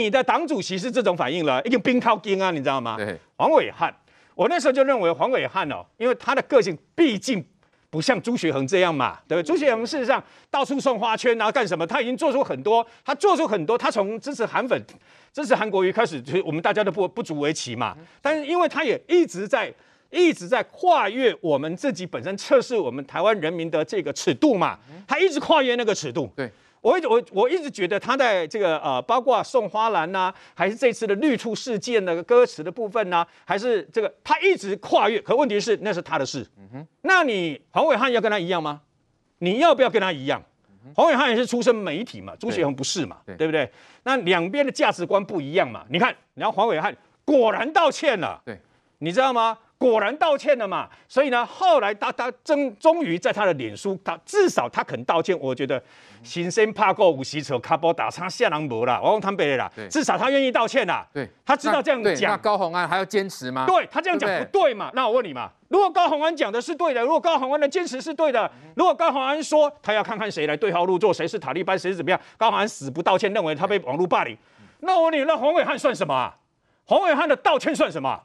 你的党主席是这种反应了，已经冰靠冰啊，你知道吗？对，黄伟汉，我那时候就认为黄伟汉哦，因为他的个性毕竟不像朱学恒这样嘛，对不对？朱学恒事实上到处送花圈啊，干什么？他已经做出很多，他做出很多，他从支持韩粉、支持韩国瑜开始，就我们大家都不不足为奇嘛。但是因为他也一直在。一直在跨越我们自己本身测试我们台湾人民的这个尺度嘛，他一直跨越那个尺度。对，我一直我我一直觉得他在这个呃，包括送花篮呐、啊，还是这次的绿兔事件的歌词的部分呐、啊，还是这个他一直跨越。可问题是那是他的事。嗯哼，那你黄伟汉要跟他一样吗？你要不要跟他一样？黄伟汉也是出身媒体嘛，朱学恒不是嘛，对，对不对？那两边的价值观不一样嘛。你看，然后黄伟汉果然道歉了。对，你知道吗？果然道歉了嘛，所以呢，后来他他终终于在他的脸书，他至少他肯道歉，我觉得行生怕过五十车卡波打叉下狼博了，我用他背的啦，至少他愿意道歉啦，对，他知道这样讲。那高虹安还要坚持吗？对，他这样讲不对嘛？那我问你嘛，如果高虹安讲的是对的，如果高虹安的坚持是对的，如果高虹安说他要看看谁来对号入座，谁是塔利班，谁是怎么样，高虹安死不道歉，认为他被网络霸凌，那我问你，那黄伟汉算什么啊？黄伟汉的道歉算什么？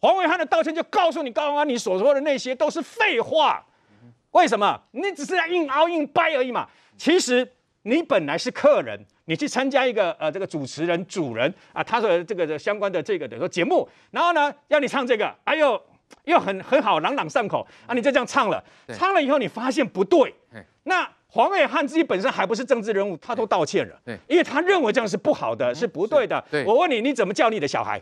黄伟汉的道歉就告诉你，高虹安，你所说的那些都是废话。为什么？你只是在硬凹硬掰而已嘛。其实你本来是客人，你去参加一个呃这个主持人主人啊，他的这个的相关的这个等于说节目，然后呢要你唱这个，哎呦又很很好朗朗上口啊，你就这样唱了，唱了以后你发现不对，那黄伟汉自己本身还不是政治人物，他都道歉了，因为他认为这样是不好的，是不对的。我问你，你怎么教你的小孩？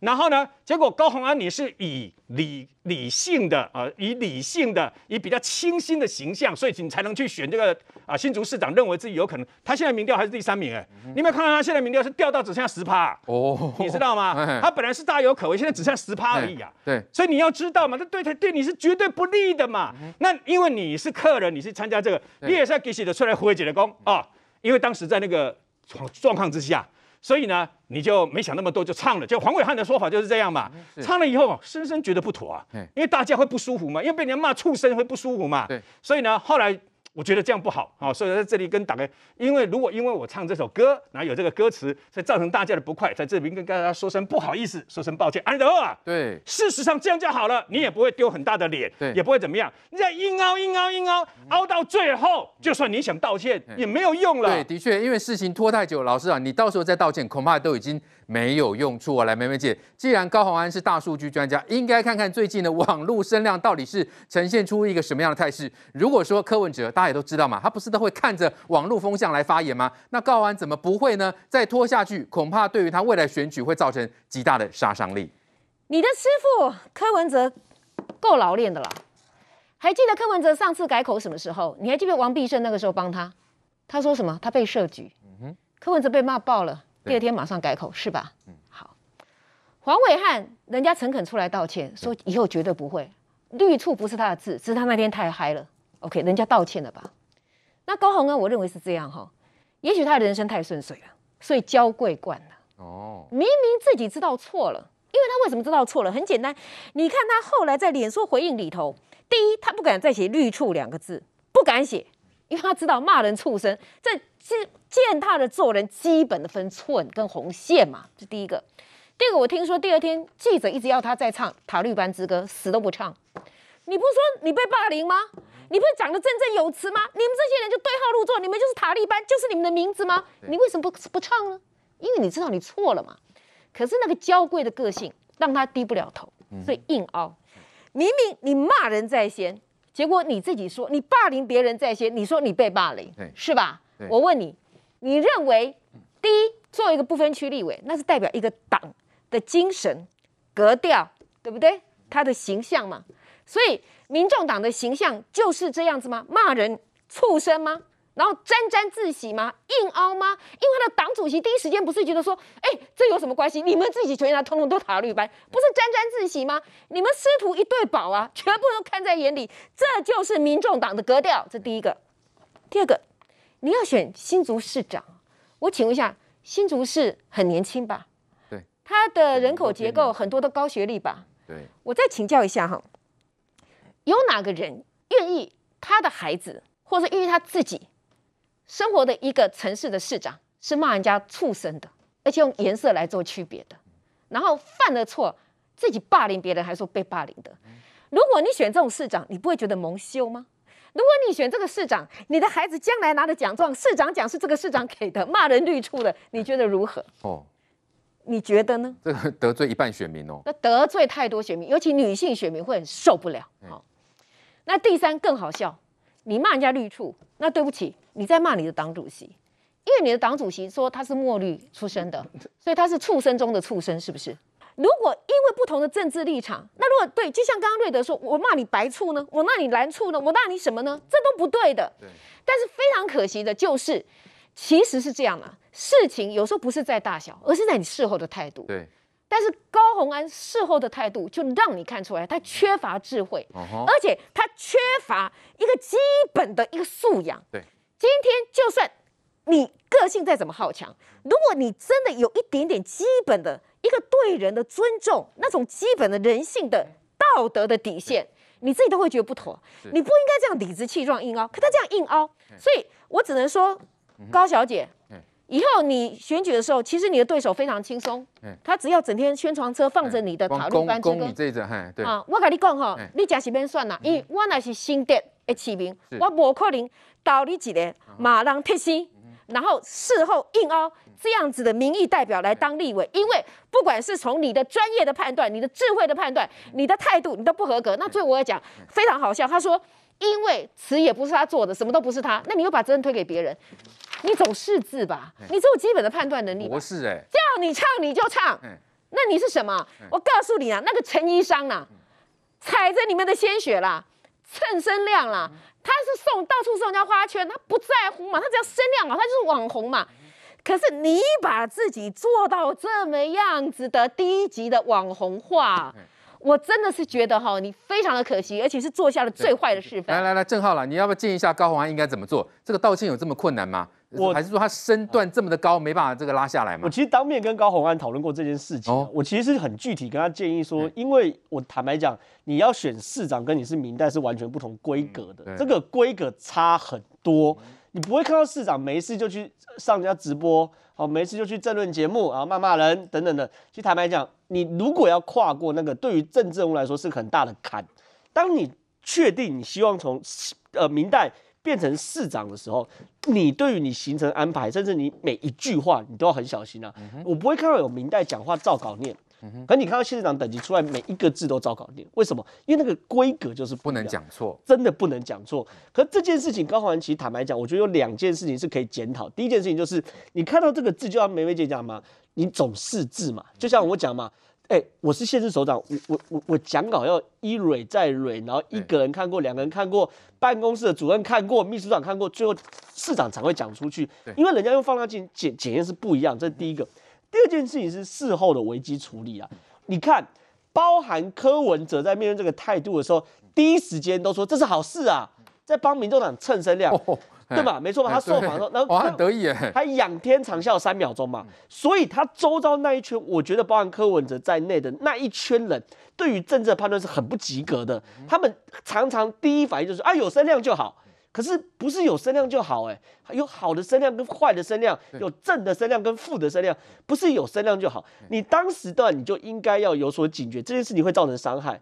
然后呢？结果高鸿安你是以理理性的啊、呃，以理性的，以比较清新的形象，所以你才能去选这个啊、呃、新竹市长，认为自己有可能。他现在民调还是第三名哎，嗯、你有没有看到他现在民调是掉到只剩下十趴哦，你知道吗？嘿嘿他本来是大有可为，现在只剩下十趴而已啊。对，所以你要知道嘛，这对他对你是绝对不利的嘛。嗯、那因为你是客人，你是参加这个，你也是要给写的出来回解的功啊。因为当时在那个状况之下。所以呢，你就没想那么多，就唱了。就黄伟汉的说法就是这样嘛。唱了以后，深深觉得不妥啊，因为大家会不舒服嘛，因为被人家骂畜生会不舒服嘛。对。所以呢，后来。我觉得这样不好啊，所以在这里跟大家，因为如果因为我唱这首歌，然后有这个歌词，所以造成大家的不快，在这里跟大家说声不好意思，说声抱歉。安德啊，对，事实上这样就好了，你也不会丢很大的脸，对，也不会怎么样。你再硬凹硬凹硬凹，凹到最后，就算你想道歉也没有用了。对，的确，因为事情拖太久，老师啊，你到时候再道歉，恐怕都已经。没有用处啊！来，梅梅姐，既然高宏安是大数据专家，应该看看最近的网络声量到底是呈现出一个什么样的态势。如果说柯文哲，大家也都知道嘛，他不是都会看着网络风向来发言吗？那高虹安怎么不会呢？再拖下去，恐怕对于他未来选举会造成极大的杀伤力。你的师傅柯文哲够老练的了，还记得柯文哲上次改口什么时候？你还记得王必胜那个时候帮他？他说什么？他被设局，嗯哼，柯文哲被骂爆了。第二天马上改口是吧？嗯，好。黄伟汉人家诚恳出来道歉，说以后绝对不会。绿处不是他的字，只是他那天太嗨了。OK，人家道歉了吧？那高虹安，我认为是这样哈。也许他的人生太顺遂了，所以娇贵惯了。哦。明明自己知道错了，因为他为什么知道错了？很简单，你看他后来在脸书回应里头，第一，他不敢再写绿触两个字，不敢写。因为他知道骂人畜生，这是践踏了做人基本的分寸跟红线嘛，这第一个。第二个，我听说第二天记者一直要他再唱《塔绿班之歌》，死都不唱。你不是说你被霸凌吗？你不是讲的振振有词吗？你们这些人就对号入座，你们就是塔利班，就是你们的名字吗？你为什么不不唱呢？因为你知道你错了嘛。可是那个娇贵的个性让他低不了头，所以硬凹。明明你骂人在先。结果你自己说你霸凌别人在先，你说你被霸凌，是吧？我问你，你认为第一，作为一个不分区立委，那是代表一个党的精神格调，对不对？他的形象嘛。所以民众党的形象就是这样子吗？骂人畜生吗？然后沾沾自喜吗？硬凹吗？因为他的党主席第一时间不是觉得说，哎，这有什么关系？你们自己全员通通都塔绿班，不是沾沾自喜吗？你们师徒一对宝啊，全部都看在眼里，这就是民众党的格调。这第一个，第二个，你要选新竹市长，我请问一下，新竹市很年轻吧？对，他的人口结构很多都高学历吧？对，我再请教一下哈，有哪个人愿意他的孩子，或者愿意他自己？生活的一个城市的市长是骂人家畜生的，而且用颜色来做区别的，然后犯了错自己霸凌别人，还说被霸凌的。如果你选这种市长，你不会觉得蒙羞吗？如果你选这个市长，你的孩子将来拿的奖状，市长奖是这个市长给的，骂人绿处的，你觉得如何？哦，你觉得呢？这个得罪一半选民哦。那得罪太多选民，尤其女性选民会很受不了。好，那第三更好笑，你骂人家绿处，那对不起，你在骂你的党主席，因为你的党主席说他是墨绿出身的，所以他是畜生中的畜生，是不是？如果因为不同的政治立场，那如果对，就像刚刚瑞德说，我骂你白醋呢，我骂你蓝醋呢，我骂你什么呢？这都不对的。对。但是非常可惜的就是，其实是这样啊，事情有时候不是在大小，而是在你事后的态度。对。但是高虹安事后的态度，就让你看出来他缺乏智慧，而且他缺乏一个基本的一个素养。对。今天就算你个性再怎么好强，如果你真的有一点点基本的。一个对人的尊重，那种基本的人性的道德的底线，你自己都会觉得不妥。你不应该这样理直气壮硬凹，可他这样硬凹，所以我只能说，高小姐，以后你选举的时候，其实你的对手非常轻松，他只要整天宣传车放着你的塔绿班之歌，啊，我跟你讲哈，你假是免算啦，因为我那是新店的市民，我无可能到你一个马浪铁西。然后事后硬凹这样子的民意代表来当立委，因为不管是从你的专业的判断、你的智慧的判断、你的态度，你都不合格。那最后我要讲非常好笑，他说因为词也不是他做的，什么都不是他，那你又把责任推给别人，你总识字吧？你只有基本的判断能力。不是哎，叫你唱你就唱，那你是什么？我告诉你啊，那个陈医生呐，踩着你们的鲜血啦，蹭声量啦。他是送到处送人家花圈，他不在乎嘛，他只要声量嘛，他就是网红嘛。可是你把自己做到这么样子的低级的网红化，我真的是觉得哈，你非常的可惜，而且是做下了最坏的示范。来来来，郑浩了，你要不要建议一下高虹安应该怎么做？这个道歉有这么困难吗？我还是说他身段这么的高，没办法这个拉下来吗？我其实当面跟高虹安讨论过这件事情，哦、我其实是很具体跟他建议说，因为我坦白讲，你要选市长跟你是民代是完全不同规格的，嗯、这个规格差很多。你不会看到市长没事就去上人家直播，好没事就去政论节目，然后骂骂人等等的。其实坦白讲，你如果要跨过那个，对于政治人物来说是很大的坎。当你确定你希望从呃明代。变成市长的时候，你对于你行程安排，甚至你每一句话，你都要很小心啊。嗯、我不会看到有明代讲话照稿念，可你看到县市长等级出来，每一个字都糟糕点，为什么？因为那个规格就是不，不能讲错，真的不能讲错。可这件事情，高虹安其实坦白讲，我觉得有两件事情是可以检讨。第一件事情就是，你看到这个字，就像梅梅姐讲嘛，你总是字嘛，就像我讲嘛。哎、欸，我是县市首长，我我我我讲稿要一蕊再蕊，然后一个人看过，两个人看过，办公室的主任看过，秘书长看过，最后市长才会讲出去。因为人家用放大镜检检验是不一样，这是第一个。第二件事情是事后的危机处理啊。你看，包含柯文哲在面对这个态度的时候，第一时间都说这是好事啊，在帮民众党蹭声量。哦对吧？没错吧？他受访的时候，然后很得意哎，他仰天长啸三秒钟嘛。所以他周遭那一圈，我觉得包含柯文哲在内的那一圈人，对于政治的判断是很不及格的。他们常常第一反应就是啊，有声量就好。可是不是有声量就好哎，有好的声量跟坏的声量，有正的声量跟负的声量，不是有声量就好。你当时段你就应该要有所警觉，这件事情会造成伤害。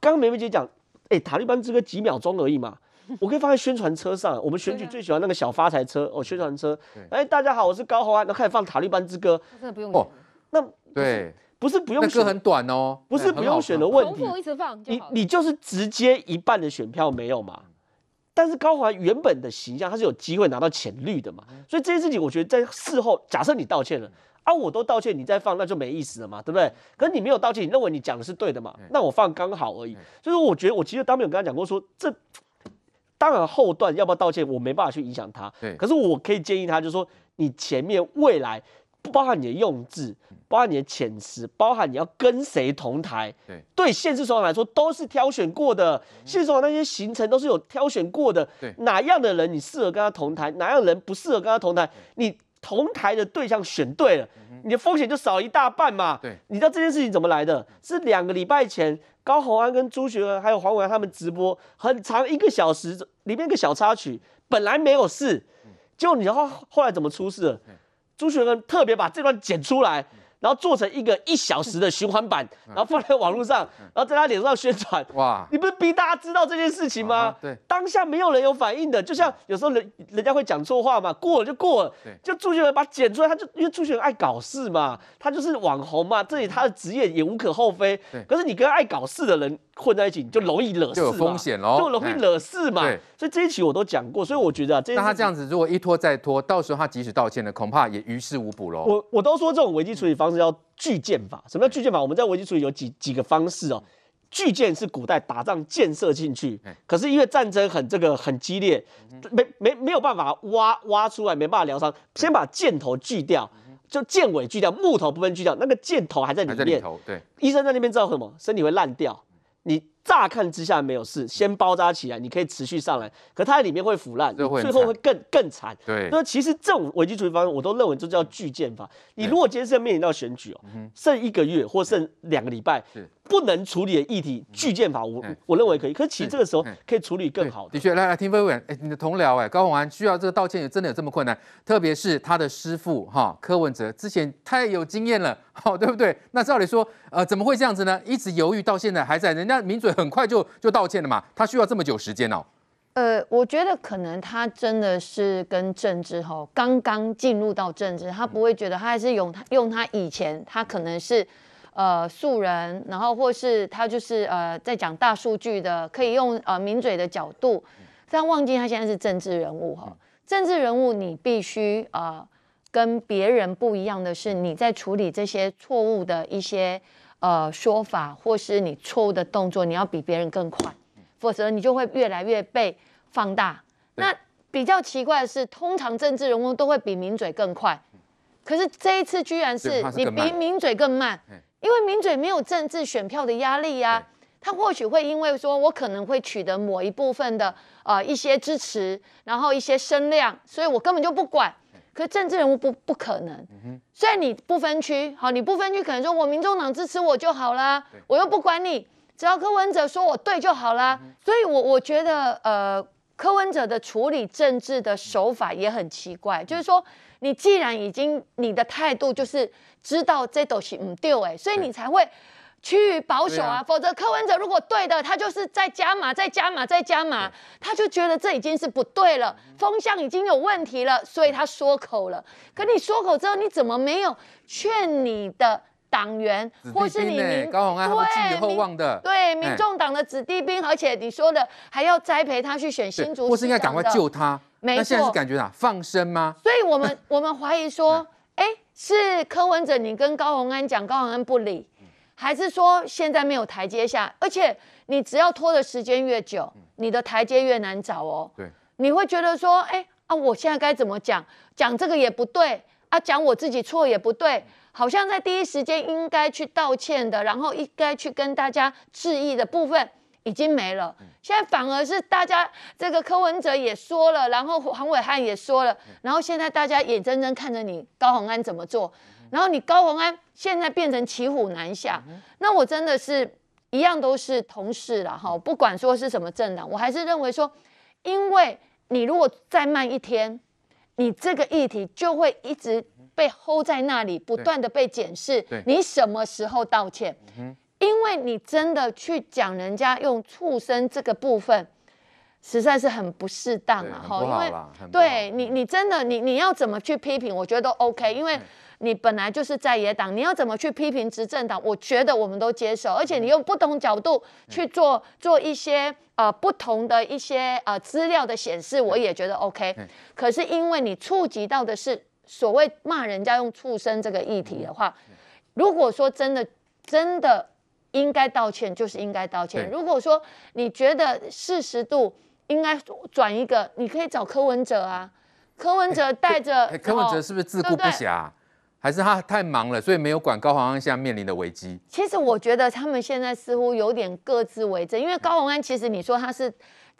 刚刚梅梅姐讲，哎，塔利班这个几秒钟而已嘛。我可以放在宣传车上，我们选举最喜欢那个小发财车哦，宣传车。哎，大家好，我是高宏安，然后开始放塔利班之歌。真的不用哦，那对，不是不用选，歌很短哦，不是不用选的问题。重复一直放，你你就是直接一半的选票没有嘛？但是高华原本的形象，他是有机会拿到浅绿的嘛？所以这件事情，我觉得在事后，假设你道歉了啊，我都道歉，你再放那就没意思了嘛，对不对？可是你没有道歉，你认为你讲的是对的嘛？那我放刚好而已。所以说，我觉得我其实当面有跟他讲过说这。当然后段要不要道歉，我没办法去影响他。对，可是我可以建议他，就是说你前面未来不包含你的用字，包含你的遣词，包含你要跟谁同台，对，对县市首长来说都是挑选过的。县市首长那些行程都是有挑选过的。对，哪样的人你适合跟他同台，哪样的人不适合跟他同台，你同台的对象选对了，你的风险就少一大半嘛。对，你知道这件事情怎么来的？是两个礼拜前。高虹安跟朱学恒还有黄伟安他们直播很长一个小时，里面一个小插曲，本来没有事，结果你知道后来怎么出事了？朱学恒特别把这段剪出来。然后做成一个一小时的循环版，然后放在网络上，然后在他脸上宣传。哇！你不是逼大家知道这件事情吗？对。当下没有人有反应的，就像有时候人人家会讲错话嘛，过了就过了。对。就朱学恒把剪出来，他就因为朱学恒爱搞事嘛，他就是网红嘛，这里他的职业也无可厚非。对。可是你跟爱搞事的人混在一起，你就容易惹事。就有风险喽。就容易惹事嘛。对。所以这一期我都讲过，所以我觉得啊，这。那他这样子如果一拖再拖，到时候他即使道歉了，恐怕也于事无补喽。我我都说这种危机处理方式叫。巨舰法，什么叫巨舰法？我们在危机处理有几几个方式哦。巨舰是古代打仗建设进去，可是因为战争很这个很激烈，没没没有办法挖挖出来，没办法疗伤，先把箭头锯掉，就箭尾锯掉，木头部分锯掉，那个箭头还在里面。里头，对，医生在那边知道什么？身体会烂掉。你乍看之下没有事，先包扎起来，你可以持续上来。可它里面会腐烂，最后会更更惨。对，那其实这种危机处理方式，我都认为这叫巨舰法。你如果今天是要面临到选举哦，剩一个月或剩两个礼拜。不能处理的议题，巨舰法我我认为可以，可是其实这个时候可以处理更好的。的确，来来听飞委员，哎，你的同僚哎，高虹安需要这个道歉，也真的有这么困难？特别是他的师傅哈柯文哲之前太有经验了，好 对不对？那照理说，呃，怎么会这样子呢？一直犹豫到现在还在，人家名嘴很快就就道歉了嘛，他需要这么久时间哦？呃，我觉得可能他真的是跟政治哈刚刚进入到政治，他不会觉得他还是用他用他以前他可能是。呃，素人，然后或是他就是呃，在讲大数据的，可以用呃名嘴的角度，但忘记他现在是政治人物哈。政治人物你必须呃跟别人不一样的是，你在处理这些错误的一些呃说法，或是你错误的动作，你要比别人更快，否则你就会越来越被放大。那比较奇怪的是，通常政治人物都会比名嘴更快，可是这一次居然是你比名嘴更慢。因为名嘴没有政治选票的压力呀、啊，他或许会因为说，我可能会取得某一部分的呃一些支持，然后一些声量，所以我根本就不管。可是政治人物不不可能，虽然你不分区，好，你不分区可能说我民众党支持我就好啦，我又不管你，只要柯文哲说我对就好啦。所以我我觉得呃柯文哲的处理政治的手法也很奇怪，就是说你既然已经你的态度就是。知道这东西唔对哎，所以你才会趋于保守啊。否则柯文哲如果对的，他就是再加码、再加码、再加码，他就觉得这已经是不对了，风向已经有问题了，所以他缩口了。可你缩口之后，你怎么没有劝你的党员，或是你民高虹安他们寄予厚望的，对民众党的子弟兵，而且你说的还要栽培他去选新竹，或是应该赶快救他？没错，那现在是感觉啊，放生吗？所以我们 我们怀疑说。哎，是柯文哲，你跟高虹安讲，高虹安不理，还是说现在没有台阶下？而且你只要拖的时间越久，你的台阶越难找哦。对，你会觉得说，哎啊，我现在该怎么讲？讲这个也不对啊，讲我自己错也不对，好像在第一时间应该去道歉的，然后应该去跟大家致意的部分。已经没了，现在反而是大家这个柯文哲也说了，然后黄伟汉也说了，然后现在大家眼睁睁看着你高虹安怎么做，然后你高虹安现在变成骑虎难下，那我真的是一样都是同事了哈，不管说是什么政党，我还是认为说，因为你如果再慢一天，你这个议题就会一直被 hold 在那里，不断的被检视，你什么时候道歉？因为你真的去讲人家用畜生这个部分，实在是很不适当啊！哈，因为对你，你真的你你要怎么去批评，我觉得都 OK。因为你本来就是在野党，你要怎么去批评执政党，我觉得我们都接受。而且你用不同角度去做做一些呃不同的一些呃资料的显示，我也觉得 OK。可是因为你触及到的是所谓骂人家用畜生这个议题的话，如果说真的真的。应该道歉就是应该道歉。如果说你觉得四十度应该转一个，你可以找柯文哲啊。柯文哲带着、欸、柯文哲是不是自顾不暇、啊，还是他太忙了，所以没有管高虹安现在面临的危机？其实我觉得他们现在似乎有点各自为政，因为高虹安其实你说他是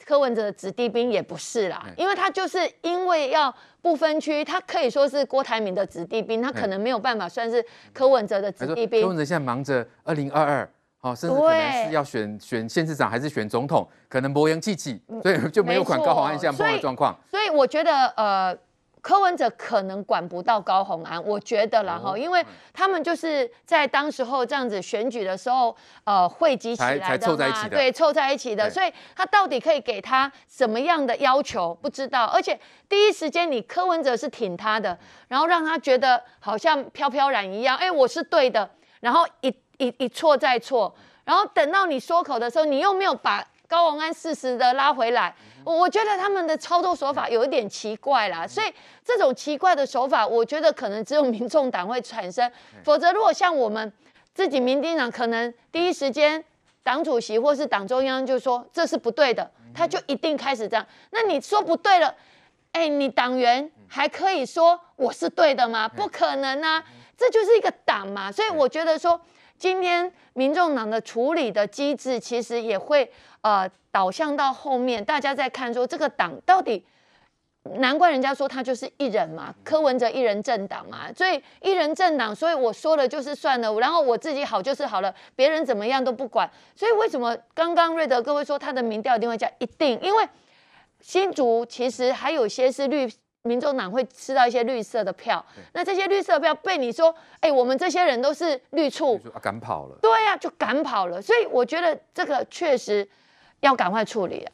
柯文哲的子弟兵也不是啦，因为他就是因为要不分区，他可以说是郭台铭的子弟兵，他可能没有办法算是柯文哲的子弟兵。柯文哲现在忙着二零二二。哦，甚至可能是要选选县市长还是选总统，可能博洋气气，所以就没有管高虹安现在的状况。所以我觉得，呃，柯文哲可能管不到高虹安，我觉得啦哈，哦、因为他们就是在当时候这样子选举的时候，呃，汇集起来的嘛，凑在一起的，对，凑在一起的，所以他到底可以给他什么样的要求，不知道。而且第一时间你柯文哲是挺他的，然后让他觉得好像飘飘然一样，哎，我是对的，然后一一一错再错，然后等到你说口的时候，你又没有把高王安适时的拉回来。我觉得他们的操作手法有一点奇怪啦，所以这种奇怪的手法，我觉得可能只有民众党会产生，否则如果像我们自己民进党，可能第一时间党主席或是党中央就说这是不对的，他就一定开始这样。那你说不对了，哎，你党员还可以说我是对的吗？不可能啊，这就是一个党嘛。所以我觉得说，今天民众党的处理的机制，其实也会呃。导向到后面，大家在看说这个党到底，难怪人家说他就是一人嘛，柯文哲一人政党嘛，所以一人政党，所以我说了就是算了，然后我自己好就是好了，别人怎么样都不管。所以为什么刚刚瑞德各位说他的民调一定会降？一定，因为新竹其实还有些是绿民众党会吃到一些绿色的票，那这些绿色票被你说，哎，我们这些人都是绿处，赶跑了，对呀，就赶跑了。所以我觉得这个确实。要赶快处理啊！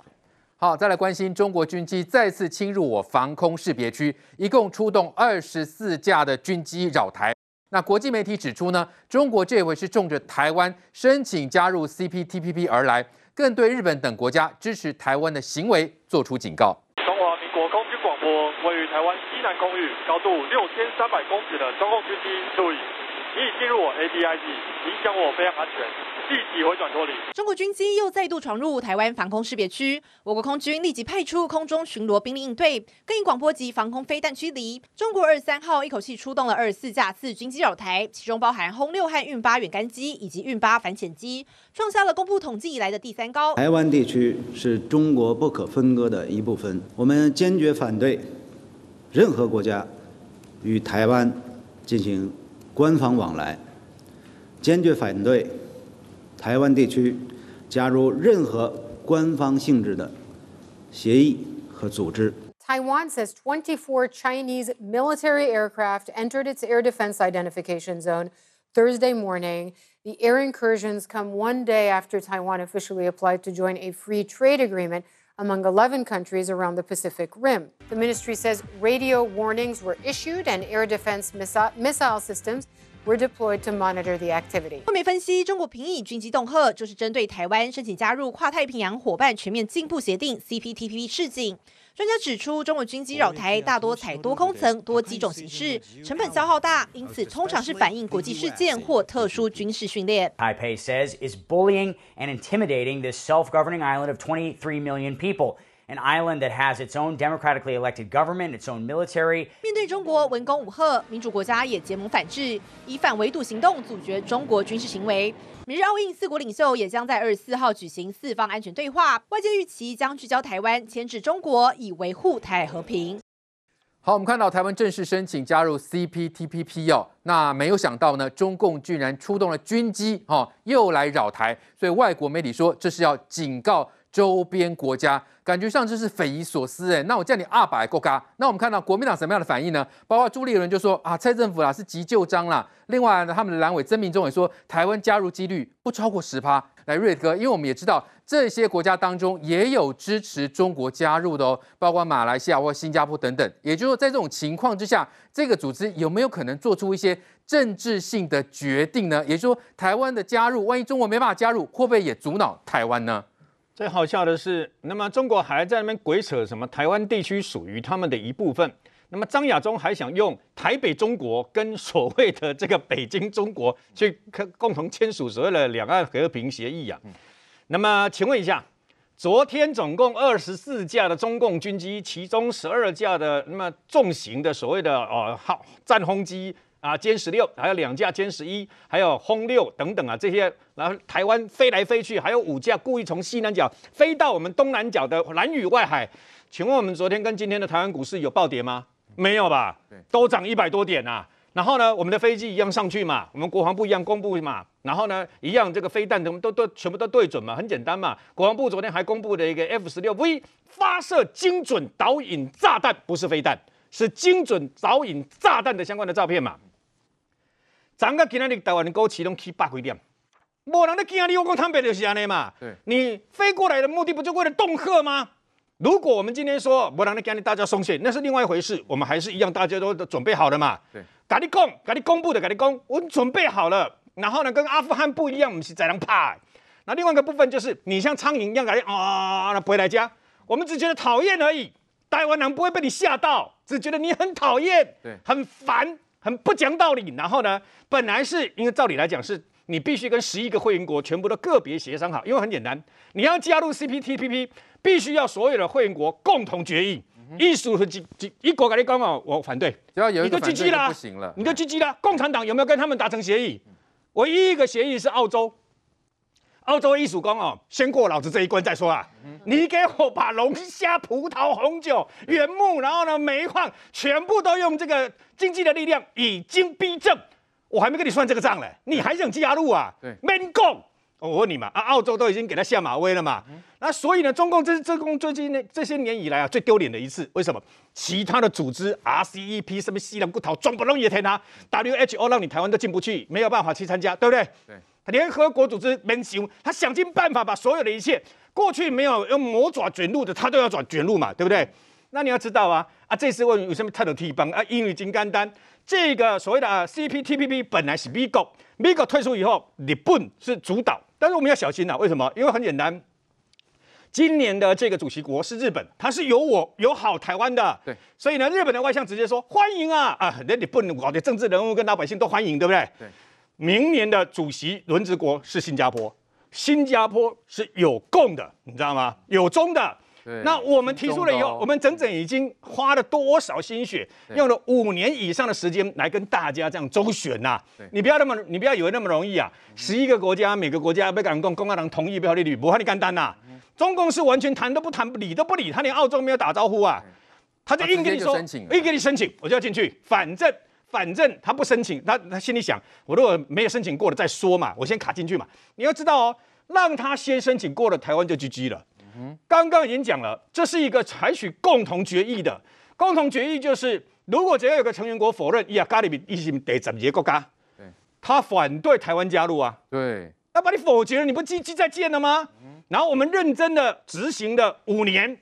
好，再来关心中国军机再次侵入我防空识别区，一共出动二十四架的军机扰台。那国际媒体指出呢，中国这回是冲着台湾申请加入 CPTPP 而来，更对日本等国家支持台湾的行为做出警告。位于台湾西南空域，高度六千三百公尺的中共军机注意。你已进入我 ADIZ，影响我飞行安全，立即回转脱离。中国军机又再度闯入台湾防空识别区，我国空军立即派出空中巡逻兵力应对，更以广播及防空飞弹驱离。中国二十三号一口气出动了二十四架次军机扰台，其中包含轰六和运八远干机以及运八反潜机，创下了公布统计以来的第三高。台湾地区是中国不可分割的一部分，我们坚决反对任何国家与台湾进行。官方往来，坚决反对台湾地区加入任何官方性质的协议和组织。Taiwan says 24 Chinese military aircraft entered its air defense identification zone Thursday morning. The air incursions come one day after Taiwan officially applied to join a free trade agreement among 11 countries around the Pacific Rim. The ministry says radio warnings were issued and air defense missile, missile systems were deployed to monitor the activity. 外媒分析，中国频以军机恫吓，就是针对台湾申请加入跨太平洋伙伴全面进步协定 （CPTPP） 示警。 专家指出，中国军机扰台大多采多空层、多机种形式，成本消耗大，因此通常是反映国际事件或特殊军事训练。Taipei says is bullying and intimidating this self-governing island of 23 million people. An island that has its own democratically elected government, its own military. 面对中国文攻武吓，民主国家也结盟反制，以反围堵行动阻绝中国军事行为。明日澳印四国领袖也将在二十四号举行四方安全对话，外界预期将聚焦台湾，牵制中国，以维护台海和平。好，我们看到台湾正式申请加入 CPTPP 哦，那没有想到呢，中共居然出动了军机，哈，又来扰台，所以外国媒体说这是要警告。周边国家感觉上就是匪夷所思哎，那我叫你二百国家，那我们看到国民党什么样的反应呢？包括朱立伦就说啊，蔡政府啦是急就章啦。另外呢，他们的蓝委曾铭宗也说，台湾加入几率不超过十趴。来瑞哥，因为我们也知道这些国家当中也有支持中国加入的哦，包括马来西亚或新加坡等等。也就是说，在这种情况之下，这个组织有没有可能做出一些政治性的决定呢？也就是说，台湾的加入，万一中国没办法加入，会不会也阻挠台湾呢？最好笑的是，那么中国还在那边鬼扯什么台湾地区属于他们的一部分。那么张亚中还想用台北中国跟所谓的这个北京中国去共同签署所谓的两岸和平协议啊。那么请问一下，昨天总共二十四架的中共军机，其中十二架的那么重型的所谓的哦好战轰机。啊，歼十六，还有两架歼十一，还有轰六等等啊，这些，然后台湾飞来飞去，还有五架故意从西南角飞到我们东南角的蓝屿外海。请问我们昨天跟今天的台湾股市有暴跌吗？没有吧？都涨一百多点啊。然后呢，我们的飞机一样上去嘛，我们国防部一样公布嘛。然后呢，一样这个飞弹都都都全部都对准嘛，很简单嘛。国防部昨天还公布了一个 F 十六 V 发射精准导引炸弹，不是飞弹。是精准导引炸弹的相关的照片嘛。咱个今天的台湾的高启动起百几点，没人咧惊你，我讲坦白就是安尼嘛。对，你飞过来的目的不就为了恫吓吗？如果我们今天说没人咧惊你，大家松懈，那是另外一回事。我们还是一样，大家都准备好了嘛。对，赶紧讲，赶紧公布的，赶紧讲，我准备好了。然后呢，跟阿富汗不一样，我们是在那怕。那另外一个部分就是，你像苍蝇一样赶紧啊，那不会来家，我们只觉得讨厌而已。台湾人不会被你吓到，只觉得你很讨厌，对，很烦。很不讲道理，然后呢，本来是因为照理来讲是你必须跟十一个会员国全部都个别协商好，因为很简单，你要加入 CPTPP，必须要所有的会员国共同决议。意思是几几一国跟你讲哦，我反对，只要有一个反对不行了，你就 GG 了。共产党有没有跟他们达成协议？唯一一个协议是澳洲。澳洲艺术工哦，先过老子这一关再说啊！你给我把龙虾、葡萄、红酒、原木，然后呢煤矿，全部都用这个经济的力量已经逼正，我还没跟你算这个账嘞，你还想加入啊？对，免讲。我问你嘛，啊，澳洲都已经给他下马威了嘛？那所以呢，中共这这共最近呢这些年以来啊，最丢脸的一次，为什么？其他的组织 RCEP 什么西兰骨头，装不容易填他 WHO 让你台湾都进不去，没有办法去参加，对不对？对。联合国组织没行，他想尽办法把所有的一切过去没有用魔爪卷入的，他都要转卷入嘛，对不对？那你要知道啊，啊，这次问有什么特的地方啊？因为金刚丹这个所谓的啊 CPTPP 本来是美国，美国退出以后，日本是主导，但是我们要小心呐、啊，为什么？因为很简单，今年的这个主席国是日本，他是有我有好台湾的，对，所以呢，日本的外相直接说欢迎啊啊，那日本搞的政治人物跟老百姓都欢迎，对不对？对。明年的主席轮值国是新加坡，新加坡是有共的，你知道吗？有中的。对。那我们提出了以后，我们整整已经花了多少心血，用了五年以上的时间来跟大家这样周旋呐、啊。你不要那么，你不要以为那么容易啊！十一个国家，每个国家被港共公安党同意不要利率，不怕你干单呐。中共是完全谈都不谈，理都不理，他连澳洲没有打招呼啊，他就硬跟你说，硬给你申请，我就要进去，反正。反正他不申请，他他心里想，我如果没有申请过了再说嘛，我先卡进去嘛。你要知道哦，让他先申请过了，台湾就 GG 了。嗯，刚刚已经讲了，这是一个采取共同决议的，共同决议就是，如果只要有个成员国否认，呀，咖喱比一起得怎么结国家？对，他反对台湾加入啊。对，那把你否决了，你不积极再建了吗？嗯，然后我们认真的执行了五年。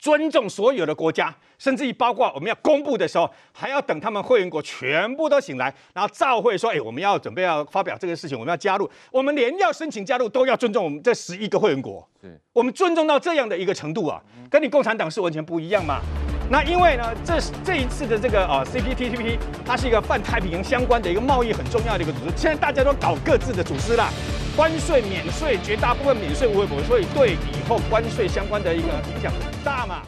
尊重所有的国家，甚至于包括我们要公布的时候，还要等他们会员国全部都醒来，然后照会说：“哎，我们要准备要发表这个事情，我们要加入，我们连要申请加入都要尊重我们这十一个会员国。”我们尊重到这样的一个程度啊，跟你共产党是完全不一样嘛。那因为呢，这这一次的这个呃 CPTPP，它是一个泛太平洋相关的一个贸易很重要的一个组织，现在大家都搞各自的组织啦，关税免税，绝大部分免税无为，所以对以后关税相关的一个影响很大嘛。